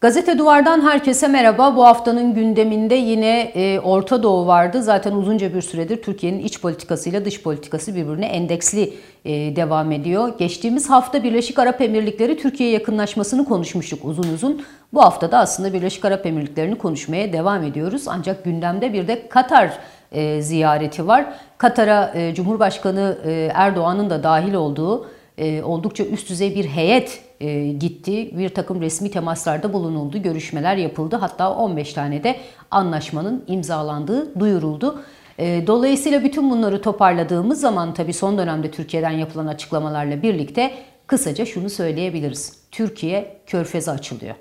Gazete Duvar'dan herkese merhaba. Bu haftanın gündeminde yine e, Orta Doğu vardı. Zaten uzunca bir süredir Türkiye'nin iç politikasıyla dış politikası birbirine endeksli e, devam ediyor. Geçtiğimiz hafta Birleşik Arap Emirlikleri Türkiye yakınlaşmasını konuşmuştuk uzun uzun. Bu hafta da aslında Birleşik Arap Emirlikleri'ni konuşmaya devam ediyoruz. Ancak gündemde bir de Katar e, ziyareti var. Katar'a e, Cumhurbaşkanı e, Erdoğan'ın da dahil olduğu e, oldukça üst düzey bir heyet e, gitti. Bir takım resmi temaslarda bulunuldu, görüşmeler yapıldı. Hatta 15 tane de anlaşmanın imzalandığı duyuruldu. E, dolayısıyla bütün bunları toparladığımız zaman tabii son dönemde Türkiye'den yapılan açıklamalarla birlikte kısaca şunu söyleyebiliriz. Türkiye körfeze açılıyor.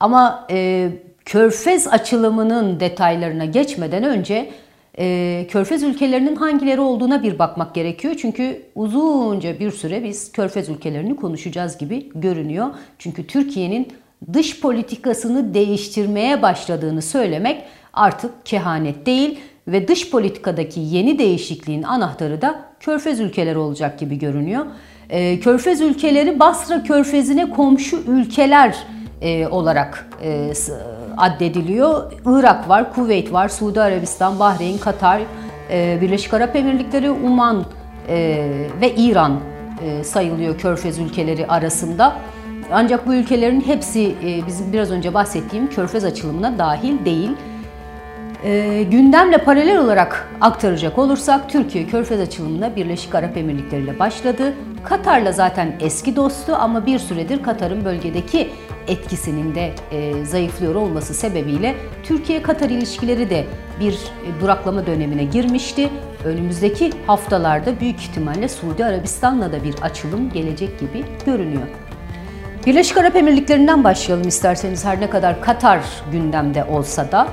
Ama e, körfez açılımının detaylarına geçmeden önce e, Körfez ülkelerinin hangileri olduğuna bir bakmak gerekiyor. Çünkü uzunca bir süre biz Körfez ülkelerini konuşacağız gibi görünüyor. Çünkü Türkiye'nin dış politikasını değiştirmeye başladığını söylemek artık kehanet değil ve dış politikadaki yeni değişikliğin anahtarı da Körfez ülkeleri olacak gibi görünüyor. E, Körfez ülkeleri Basra Körfezi'ne komşu ülkeler e, olarak e, addediliyor. Irak var, Kuveyt var, Suudi Arabistan, Bahreyn, Katar, e, Birleşik Arap Emirlikleri, Uman e, ve İran e, sayılıyor Körfez ülkeleri arasında. Ancak bu ülkelerin hepsi bizim biraz önce bahsettiğim Körfez açılımına dahil değil. E, gündemle paralel olarak aktaracak olursak Türkiye Körfez açılımına Birleşik Arap Emirlikleri ile başladı. Katar'la zaten eski dostu ama bir süredir Katar'ın bölgedeki etkisinin de e, zayıflıyor olması sebebiyle Türkiye-Katar ilişkileri de bir e, duraklama dönemine girmişti. Önümüzdeki haftalarda büyük ihtimalle Suudi Arabistan'la da bir açılım gelecek gibi görünüyor. Birleşik Arap Emirlikleri'nden başlayalım isterseniz her ne kadar Katar gündemde olsa da.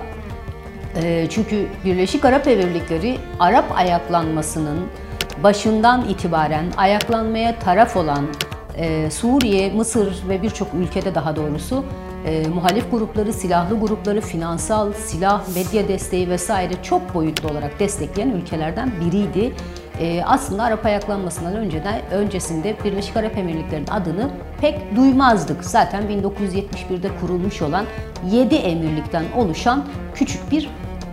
E, çünkü Birleşik Arap Emirlikleri Arap ayaklanmasının başından itibaren ayaklanmaya taraf olan e, Suriye, Mısır ve birçok ülkede daha doğrusu e, muhalif grupları, silahlı grupları, finansal, silah, medya desteği vesaire çok boyutlu olarak destekleyen ülkelerden biriydi. E, aslında Arap ayaklanmasından önceden öncesinde Birleşik Arap Emirlikleri'nin adını pek duymazdık. Zaten 1971'de kurulmuş olan 7 emirlikten oluşan küçük bir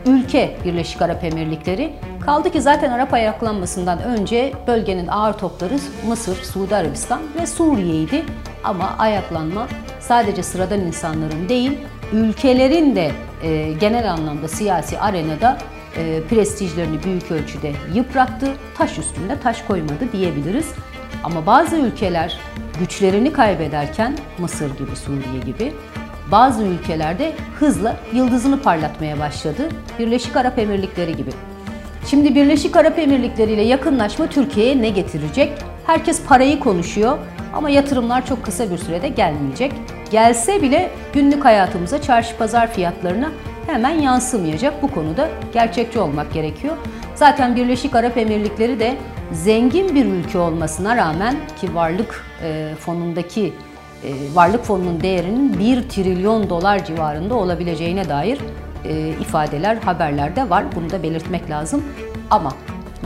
ülke Birleşik Arap Emirlikleri. Kaldı ki zaten Arap ayaklanmasından önce bölgenin ağır topları Mısır, Suudi Arabistan ve Suriye'ydi. Ama ayaklanma sadece sıradan insanların değil, ülkelerin de e, genel anlamda siyasi arenada e, prestijlerini büyük ölçüde yıprattı, taş üstünde taş koymadı diyebiliriz. Ama bazı ülkeler güçlerini kaybederken Mısır gibi, Suriye gibi bazı ülkelerde hızla yıldızını parlatmaya başladı. Birleşik Arap Emirlikleri gibi. Şimdi Birleşik Arap Emirlikleri ile yakınlaşma Türkiye'ye ne getirecek? Herkes parayı konuşuyor ama yatırımlar çok kısa bir sürede gelmeyecek. Gelse bile günlük hayatımıza, çarşı pazar fiyatlarına hemen yansımayacak. Bu konuda gerçekçi olmak gerekiyor. Zaten Birleşik Arap Emirlikleri de zengin bir ülke olmasına rağmen ki varlık fonundaki e, varlık fonunun değerinin 1 trilyon dolar civarında olabileceğine dair e, ifadeler, haberlerde var. Bunu da belirtmek lazım. Ama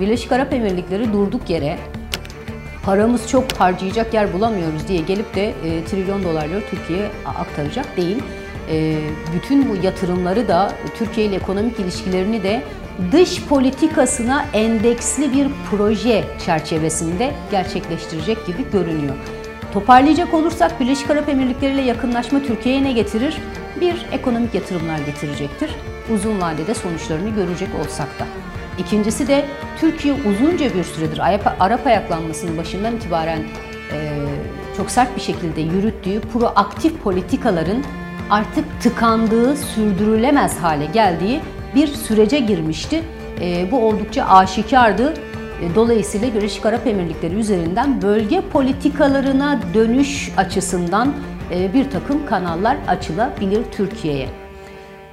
Birleşik Arap Emirlikleri durduk yere paramız çok harcayacak yer bulamıyoruz diye gelip de e, trilyon dolarları Türkiye'ye aktaracak değil. E, bütün bu yatırımları da Türkiye ile ekonomik ilişkilerini de dış politikasına endeksli bir proje çerçevesinde gerçekleştirecek gibi görünüyor. Toparlayacak olursak Birleşik Arap Emirlikleri ile yakınlaşma Türkiye'ye ne getirir? Bir, ekonomik yatırımlar getirecektir. Uzun vadede sonuçlarını görecek olsak da. İkincisi de Türkiye uzunca bir süredir Arap ayaklanmasının başından itibaren e, çok sert bir şekilde yürüttüğü proaktif politikaların artık tıkandığı, sürdürülemez hale geldiği bir sürece girmişti. E, bu oldukça aşikardı e, dolayısıyla Birleşik Arap Emirlikleri üzerinden bölge politikalarına dönüş açısından bir takım kanallar açılabilir Türkiye'ye.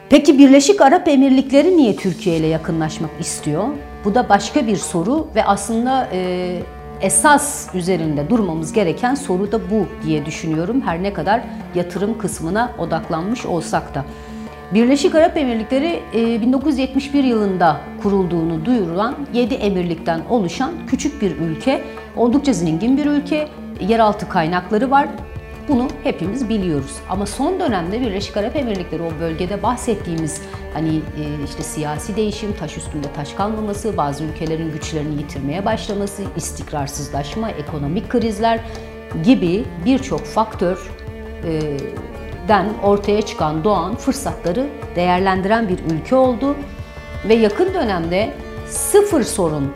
Peki Birleşik Arap Emirlikleri niye Türkiye ile yakınlaşmak istiyor? Bu da başka bir soru ve aslında e, esas üzerinde durmamız gereken soru da bu diye düşünüyorum. Her ne kadar yatırım kısmına odaklanmış olsak da. Birleşik Arap Emirlikleri 1971 e, yılında kurulduğunu duyurulan 7 emirlikten oluşan küçük bir ülke. Oldukça zengin bir ülke. Yeraltı kaynakları var. Bunu hepimiz biliyoruz. Ama son dönemde Birleşik Arap Emirlikleri o bölgede bahsettiğimiz hani e, işte siyasi değişim, taş üstünde taş kalmaması, bazı ülkelerin güçlerini yitirmeye başlaması, istikrarsızlaşma, ekonomik krizler gibi birçok faktör e, den ortaya çıkan doğan fırsatları değerlendiren bir ülke oldu ve yakın dönemde sıfır sorun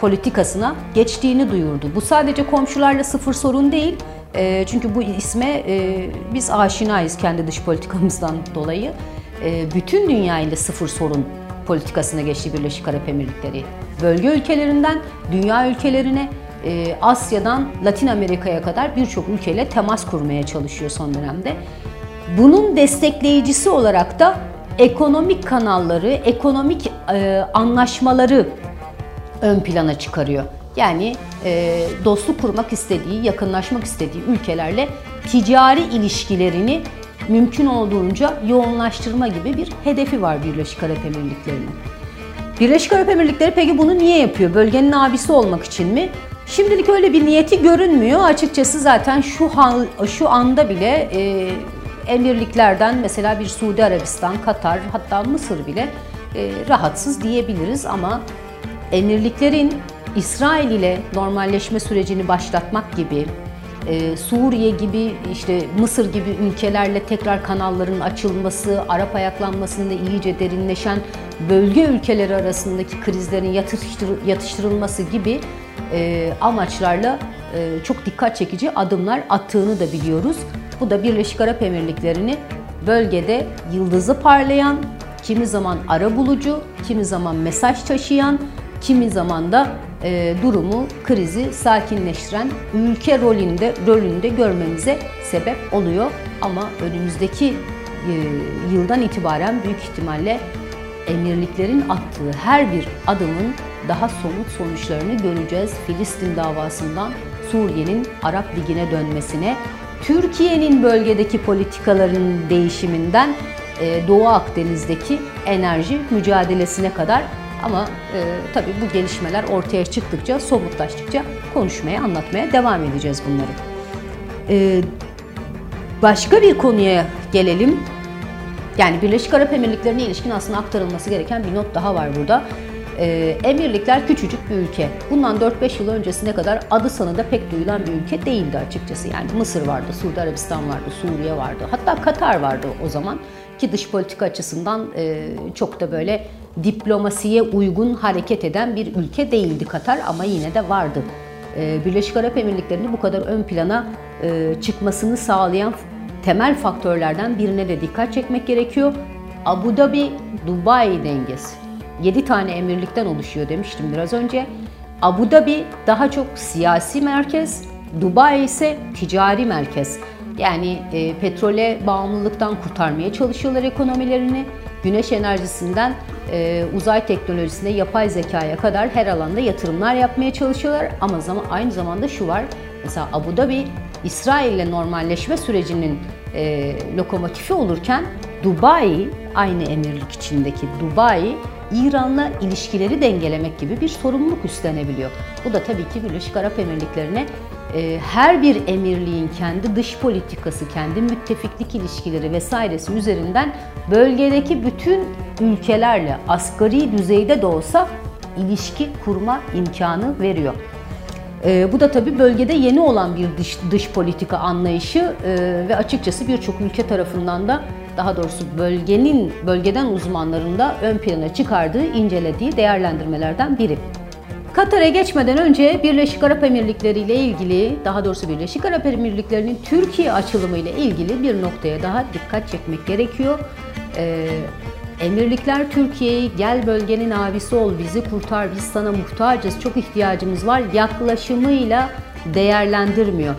politikasına geçtiğini duyurdu. Bu sadece komşularla sıfır sorun değil, e, çünkü bu isme e, biz aşinayız kendi dış politikamızdan dolayı. E, bütün dünya ile sıfır sorun politikasına geçti Birleşik Arap Emirlikleri. Bölge ülkelerinden dünya ülkelerine, Asya'dan Latin Amerika'ya kadar birçok ülkeyle temas kurmaya çalışıyor son dönemde. Bunun destekleyicisi olarak da ekonomik kanalları, ekonomik anlaşmaları ön plana çıkarıyor. Yani e, dostluk kurmak istediği, yakınlaşmak istediği ülkelerle ticari ilişkilerini mümkün olduğunca yoğunlaştırma gibi bir hedefi var Birleşik Arap Emirlikleri'nin. Birleşik Arap Emirlikleri peki bunu niye yapıyor? Bölgenin abisi olmak için mi? Şimdilik öyle bir niyeti görünmüyor. Açıkçası zaten şu an, şu anda bile e, emirliklerden mesela bir Suudi Arabistan, Katar hatta Mısır bile e, rahatsız diyebiliriz ama emirliklerin İsrail ile normalleşme sürecini başlatmak gibi, e, Suriye gibi, işte Mısır gibi ülkelerle tekrar kanalların açılması, Arap ayaklanmasında iyice derinleşen bölge ülkeleri arasındaki krizlerin yatıştır, yatıştırılması gibi e, amaçlarla e, çok dikkat çekici adımlar attığını da biliyoruz. Bu da Birleşik Arap Emirlikleri'ni bölgede yıldızı parlayan, kimi zaman ara bulucu, kimi zaman mesaj taşıyan, kimi zaman da e, durumu, krizi sakinleştiren ülke rolünde rolünde görmemize sebep oluyor. Ama önümüzdeki e, yıldan itibaren büyük ihtimalle emirliklerin attığı her bir adımın daha somut sonuçlarını göreceğiz. Filistin davasından Suriye'nin Arap Ligi'ne dönmesine, Türkiye'nin bölgedeki politikaların değişiminden e, Doğu Akdeniz'deki enerji mücadelesine kadar ama e, tabii bu gelişmeler ortaya çıktıkça, somutlaştıkça konuşmaya, anlatmaya devam edeceğiz bunları. E, başka bir konuya gelelim. Yani Birleşik Arap Emirlikleri'ne ilişkin aslında aktarılması gereken bir not daha var burada. E, emirlikler küçücük bir ülke. Bundan 4-5 yıl öncesine kadar adı sanıda pek duyulan bir ülke değildi açıkçası. Yani Mısır vardı, Suudi Arabistan vardı, Suriye vardı. Hatta Katar vardı o zaman ki dış politika açısından e, çok da böyle diplomasiye uygun hareket eden bir ülke değildi Katar ama yine de vardı. E, Birleşik Arap Emirlikleri'nin bu kadar ön plana e, çıkmasını sağlayan temel faktörlerden birine de dikkat çekmek gerekiyor. Abu Dhabi Dubai dengesi. 7 tane emirlikten oluşuyor demiştim biraz önce. Abu Dhabi daha çok siyasi merkez, Dubai ise ticari merkez. Yani e, petrole bağımlılıktan kurtarmaya çalışıyorlar ekonomilerini. Güneş enerjisinden e, uzay teknolojisine, yapay zekaya kadar her alanda yatırımlar yapmaya çalışıyorlar. Ama zaman, aynı zamanda şu var. Mesela Abu Dhabi İsrail ile normalleşme sürecinin e, lokomotifi olurken Dubai, aynı emirlik içindeki Dubai, İran'la ilişkileri dengelemek gibi bir sorumluluk üstlenebiliyor. Bu da tabii ki Birleşik Arap Emirlikleri'ne her bir emirliğin kendi dış politikası, kendi müttefiklik ilişkileri vesairesi üzerinden bölgedeki bütün ülkelerle asgari düzeyde de olsa ilişki kurma imkanı veriyor. E, bu da tabii bölgede yeni olan bir dış, dış politika anlayışı e, ve açıkçası birçok ülke tarafından da daha doğrusu bölgenin bölgeden uzmanların da ön plana çıkardığı, incelediği değerlendirmelerden biri. Katar'a geçmeden önce Birleşik Arap Emirlikleri ile ilgili, daha doğrusu Birleşik Arap Emirlikleri'nin Türkiye açılımı ile ilgili bir noktaya daha dikkat çekmek gerekiyor. Ee, Emirlikler Türkiye'yi gel bölgenin abisi ol, bizi kurtar, biz sana muhtacız, çok ihtiyacımız var yaklaşımıyla değerlendirmiyor.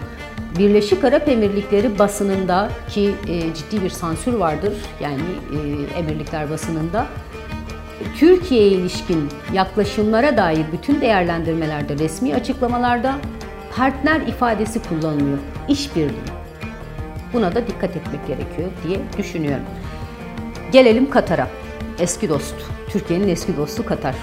Birleşik Arap Emirlikleri basınında ki e, ciddi bir sansür vardır yani e, emirlikler basınında Türkiye'ye ilişkin yaklaşımlara dair bütün değerlendirmelerde, resmi açıklamalarda partner ifadesi kullanılıyor. İşbirliği. Buna da dikkat etmek gerekiyor diye düşünüyorum. Gelelim Katar'a. Eski dost. Türkiye'nin eski dostu Katar.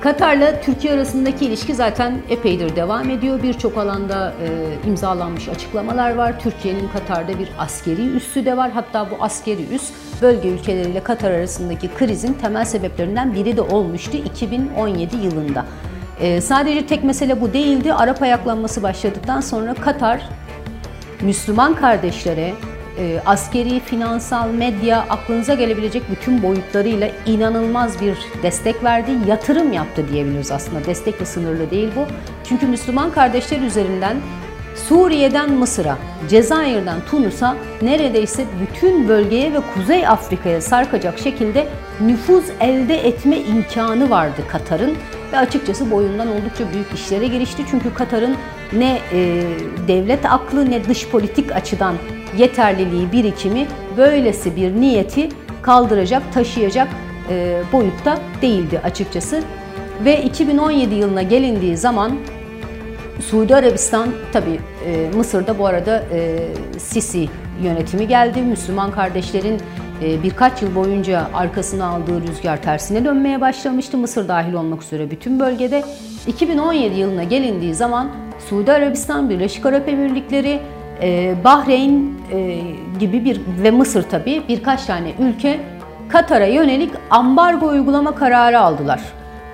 Katar'la Türkiye arasındaki ilişki zaten epeydir devam ediyor. Birçok alanda e, imzalanmış açıklamalar var. Türkiye'nin Katar'da bir askeri üssü de var. Hatta bu askeri üs bölge ülkeleriyle Katar arasındaki krizin temel sebeplerinden biri de olmuştu 2017 yılında. E, sadece tek mesele bu değildi. Arap ayaklanması başladıktan sonra Katar Müslüman kardeşlere e, askeri, finansal, medya aklınıza gelebilecek bütün boyutlarıyla inanılmaz bir destek verdi, yatırım yaptı diyebiliriz aslında. Destekle sınırlı değil bu. Çünkü Müslüman kardeşler üzerinden Suriye'den Mısır'a, Cezayir'den Tunus'a neredeyse bütün bölgeye ve Kuzey Afrika'ya sarkacak şekilde nüfuz elde etme imkanı vardı Katar'ın ve açıkçası boyundan oldukça büyük işlere girişti. Çünkü Katar'ın ne e, devlet aklı ne dış politik açıdan yeterliliği, birikimi böylesi bir niyeti kaldıracak, taşıyacak e, boyutta değildi açıkçası. Ve 2017 yılına gelindiği zaman Suudi Arabistan tabi e, Mısır'da bu arada e, Sisi yönetimi geldi. Müslüman kardeşlerin e, birkaç yıl boyunca arkasına aldığı rüzgar tersine dönmeye başlamıştı. Mısır dahil olmak üzere bütün bölgede. 2017 yılına gelindiği zaman Suudi Arabistan, Birleşik Arap Emirlikleri, e, Bahreyn e, gibi bir ve Mısır tabi birkaç tane ülke Katar'a yönelik ambargo uygulama kararı aldılar.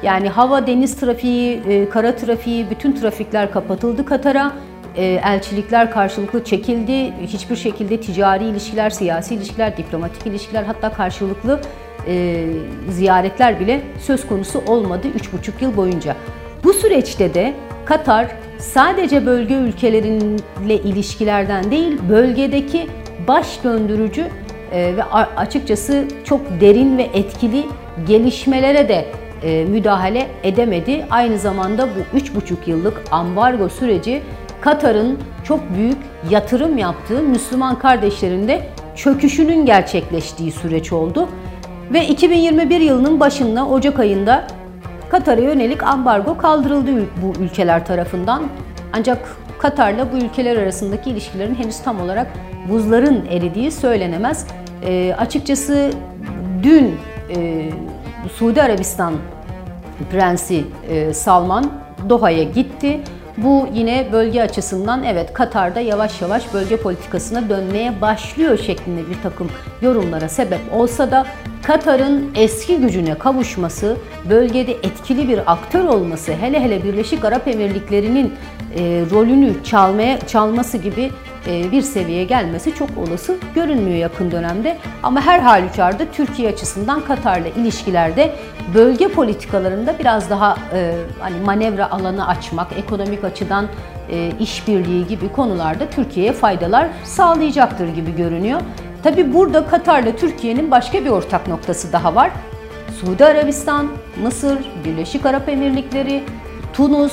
Yani hava, deniz trafiği, e, kara trafiği, bütün trafikler kapatıldı Katar'a. E, elçilikler karşılıklı çekildi. Hiçbir şekilde ticari ilişkiler, siyasi ilişkiler, diplomatik ilişkiler hatta karşılıklı e, ziyaretler bile söz konusu olmadı 3,5 yıl boyunca. Bu süreçte de Katar sadece bölge ülkelerinle ilişkilerden değil, bölgedeki baş döndürücü ve açıkçası çok derin ve etkili gelişmelere de e, müdahale edemedi. Aynı zamanda bu 3,5 yıllık ambargo süreci Katar'ın çok büyük yatırım yaptığı Müslüman kardeşlerinde çöküşünün gerçekleştiği süreç oldu. Ve 2021 yılının başında Ocak ayında Katar'a yönelik ambargo kaldırıldı bu ülkeler tarafından. Ancak Katar'la bu ülkeler arasındaki ilişkilerin henüz tam olarak buzların eridiği söylenemez. E, açıkçası dün e, Suudi Arabistan Prensi e, Salman Doha'ya gitti. Bu yine bölge açısından evet Katar'da yavaş yavaş bölge politikasına dönmeye başlıyor şeklinde bir takım yorumlara sebep olsa da Katar'ın eski gücüne kavuşması, bölgede etkili bir aktör olması, hele hele Birleşik Arap Emirlikleri'nin e, rolünü çalmaya çalması gibi bir seviyeye gelmesi çok olası görünmüyor yakın dönemde. Ama her halükarda Türkiye açısından Katar'la ilişkilerde bölge politikalarında biraz daha e, hani manevra alanı açmak, ekonomik açıdan e, işbirliği gibi konularda Türkiye'ye faydalar sağlayacaktır gibi görünüyor. Tabi burada Katar'la Türkiye'nin başka bir ortak noktası daha var. Suudi Arabistan, Mısır, Birleşik Arap Emirlikleri, Tunus,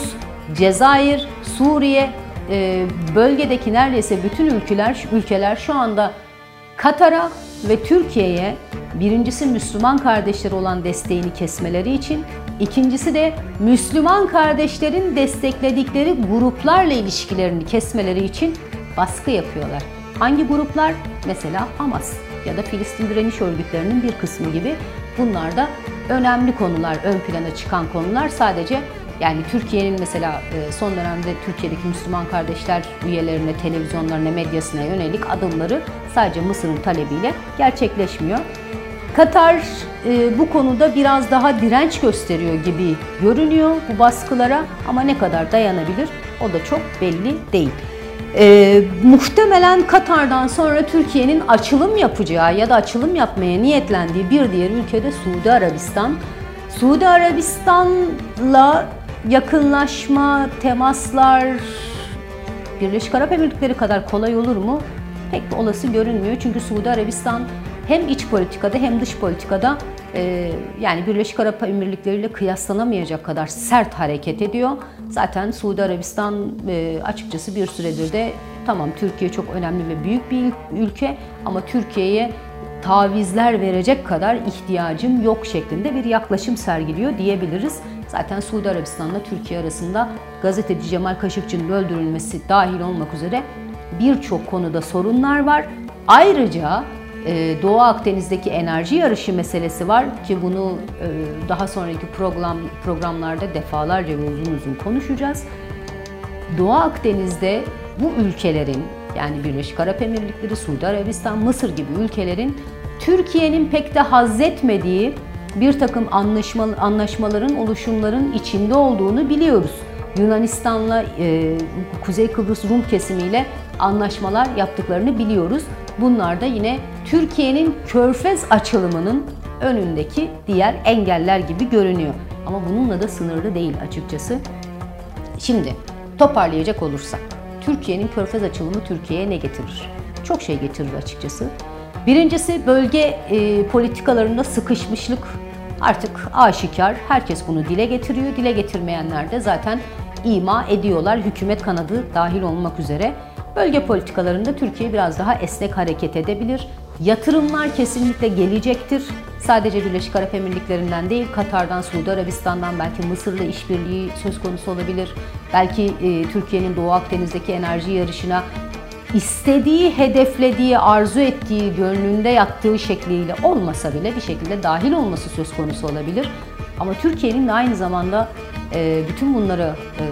Cezayir, Suriye e, bölgedeki neredeyse bütün ülkeler ülkeler şu anda Katar'a ve Türkiye'ye birincisi Müslüman kardeşleri olan desteğini kesmeleri için, ikincisi de Müslüman kardeşlerin destekledikleri gruplarla ilişkilerini kesmeleri için baskı yapıyorlar. Hangi gruplar? Mesela Hamas ya da Filistin direniş örgütlerinin bir kısmı gibi bunlar da önemli konular, ön plana çıkan konular sadece yani Türkiye'nin mesela e, son dönemde Türkiye'deki Müslüman kardeşler üyelerine, televizyonlarına, medyasına yönelik adımları sadece Mısır'ın talebiyle gerçekleşmiyor. Katar e, bu konuda biraz daha direnç gösteriyor gibi görünüyor bu baskılara ama ne kadar dayanabilir o da çok belli değil. E, muhtemelen Katar'dan sonra Türkiye'nin açılım yapacağı ya da açılım yapmaya niyetlendiği bir diğer ülkede Suudi Arabistan. Suudi Arabistan'la yakınlaşma, temaslar Birleşik Arap Emirlikleri kadar kolay olur mu? Pek olası görünmüyor. Çünkü Suudi Arabistan hem iç politikada hem dış politikada e, yani Birleşik Arap Emirlikleri ile kıyaslanamayacak kadar sert hareket ediyor. Zaten Suudi Arabistan e, açıkçası bir süredir de tamam Türkiye çok önemli ve büyük bir ülke ama Türkiye'ye tavizler verecek kadar ihtiyacım yok şeklinde bir yaklaşım sergiliyor diyebiliriz. Zaten Suudi Arabistan'la Türkiye arasında gazeteci Cemal Kaşıkçı'nın öldürülmesi dahil olmak üzere birçok konuda sorunlar var. Ayrıca e, Doğu Akdeniz'deki enerji yarışı meselesi var ki bunu e, daha sonraki program programlarda defalarca ve uzun uzun konuşacağız. Doğu Akdeniz'de bu ülkelerin yani Birleşik Arap Emirlikleri, Suudi Arabistan, Mısır gibi ülkelerin Türkiye'nin pek de haz etmediği bir takım anlaşma, anlaşmaların, oluşumların içinde olduğunu biliyoruz. Yunanistan'la e, Kuzey Kıbrıs Rum kesimiyle anlaşmalar yaptıklarını biliyoruz. Bunlar da yine Türkiye'nin körfez açılımının önündeki diğer engeller gibi görünüyor. Ama bununla da sınırlı değil açıkçası. Şimdi toparlayacak olursak, Türkiye'nin körfez açılımı Türkiye'ye ne getirir? Çok şey getirir açıkçası. Birincisi bölge e, politikalarında sıkışmışlık artık aşikar. Herkes bunu dile getiriyor. Dile getirmeyenler de zaten ima ediyorlar. Hükümet kanadı dahil olmak üzere. Bölge politikalarında Türkiye biraz daha esnek hareket edebilir. Yatırımlar kesinlikle gelecektir. Sadece Birleşik Arap Emirlikleri'nden değil, Katar'dan, Suudi Arabistan'dan belki Mısır'la işbirliği söz konusu olabilir. Belki e, Türkiye'nin Doğu Akdeniz'deki enerji yarışına istediği, hedeflediği, arzu ettiği, gönlünde yattığı şekliyle olmasa bile bir şekilde dahil olması söz konusu olabilir. Ama Türkiye'nin de aynı zamanda e, bütün bunları e,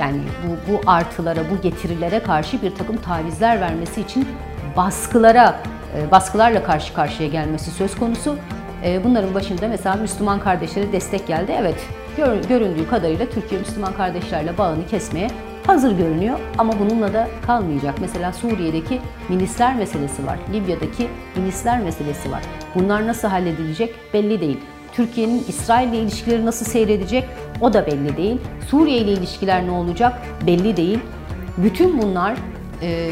yani bu, bu artılara, bu getirilere karşı bir takım tavizler vermesi için baskılara, e, baskılarla karşı karşıya gelmesi söz konusu. E, bunların başında mesela Müslüman kardeşlere destek geldi. Evet, gör, göründüğü kadarıyla Türkiye Müslüman kardeşlerle bağını kesmeye hazır görünüyor ama bununla da kalmayacak. Mesela Suriye'deki milisler meselesi var, Libya'daki milisler meselesi var. Bunlar nasıl halledilecek belli değil. Türkiye'nin İsrail ile ilişkileri nasıl seyredecek o da belli değil. Suriye ile ilişkiler ne olacak belli değil. Bütün bunlar e,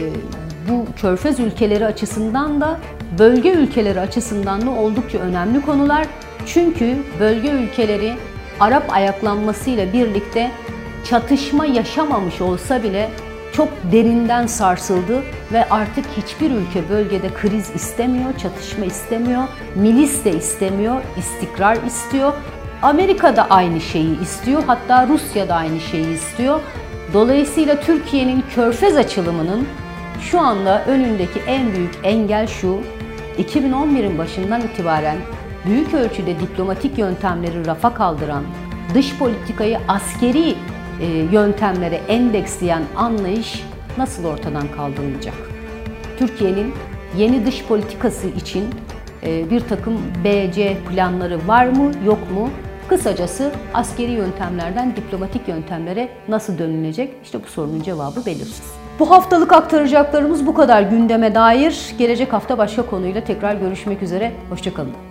bu körfez ülkeleri açısından da bölge ülkeleri açısından da oldukça önemli konular. Çünkü bölge ülkeleri Arap ayaklanmasıyla birlikte çatışma yaşamamış olsa bile çok derinden sarsıldı ve artık hiçbir ülke bölgede kriz istemiyor, çatışma istemiyor, milis de istemiyor, istikrar istiyor. Amerika da aynı şeyi istiyor, hatta Rusya da aynı şeyi istiyor. Dolayısıyla Türkiye'nin körfez açılımının şu anda önündeki en büyük engel şu, 2011'in başından itibaren büyük ölçüde diplomatik yöntemleri rafa kaldıran, dış politikayı askeri e, yöntemlere endeksleyen anlayış nasıl ortadan kaldırılacak? Türkiye'nin yeni dış politikası için e, bir takım BC planları var mı yok mu? Kısacası askeri yöntemlerden diplomatik yöntemlere nasıl dönülecek? İşte bu sorunun cevabı belirsiz. Bu haftalık aktaracaklarımız bu kadar gündeme dair. Gelecek hafta başka konuyla tekrar görüşmek üzere. Hoşçakalın.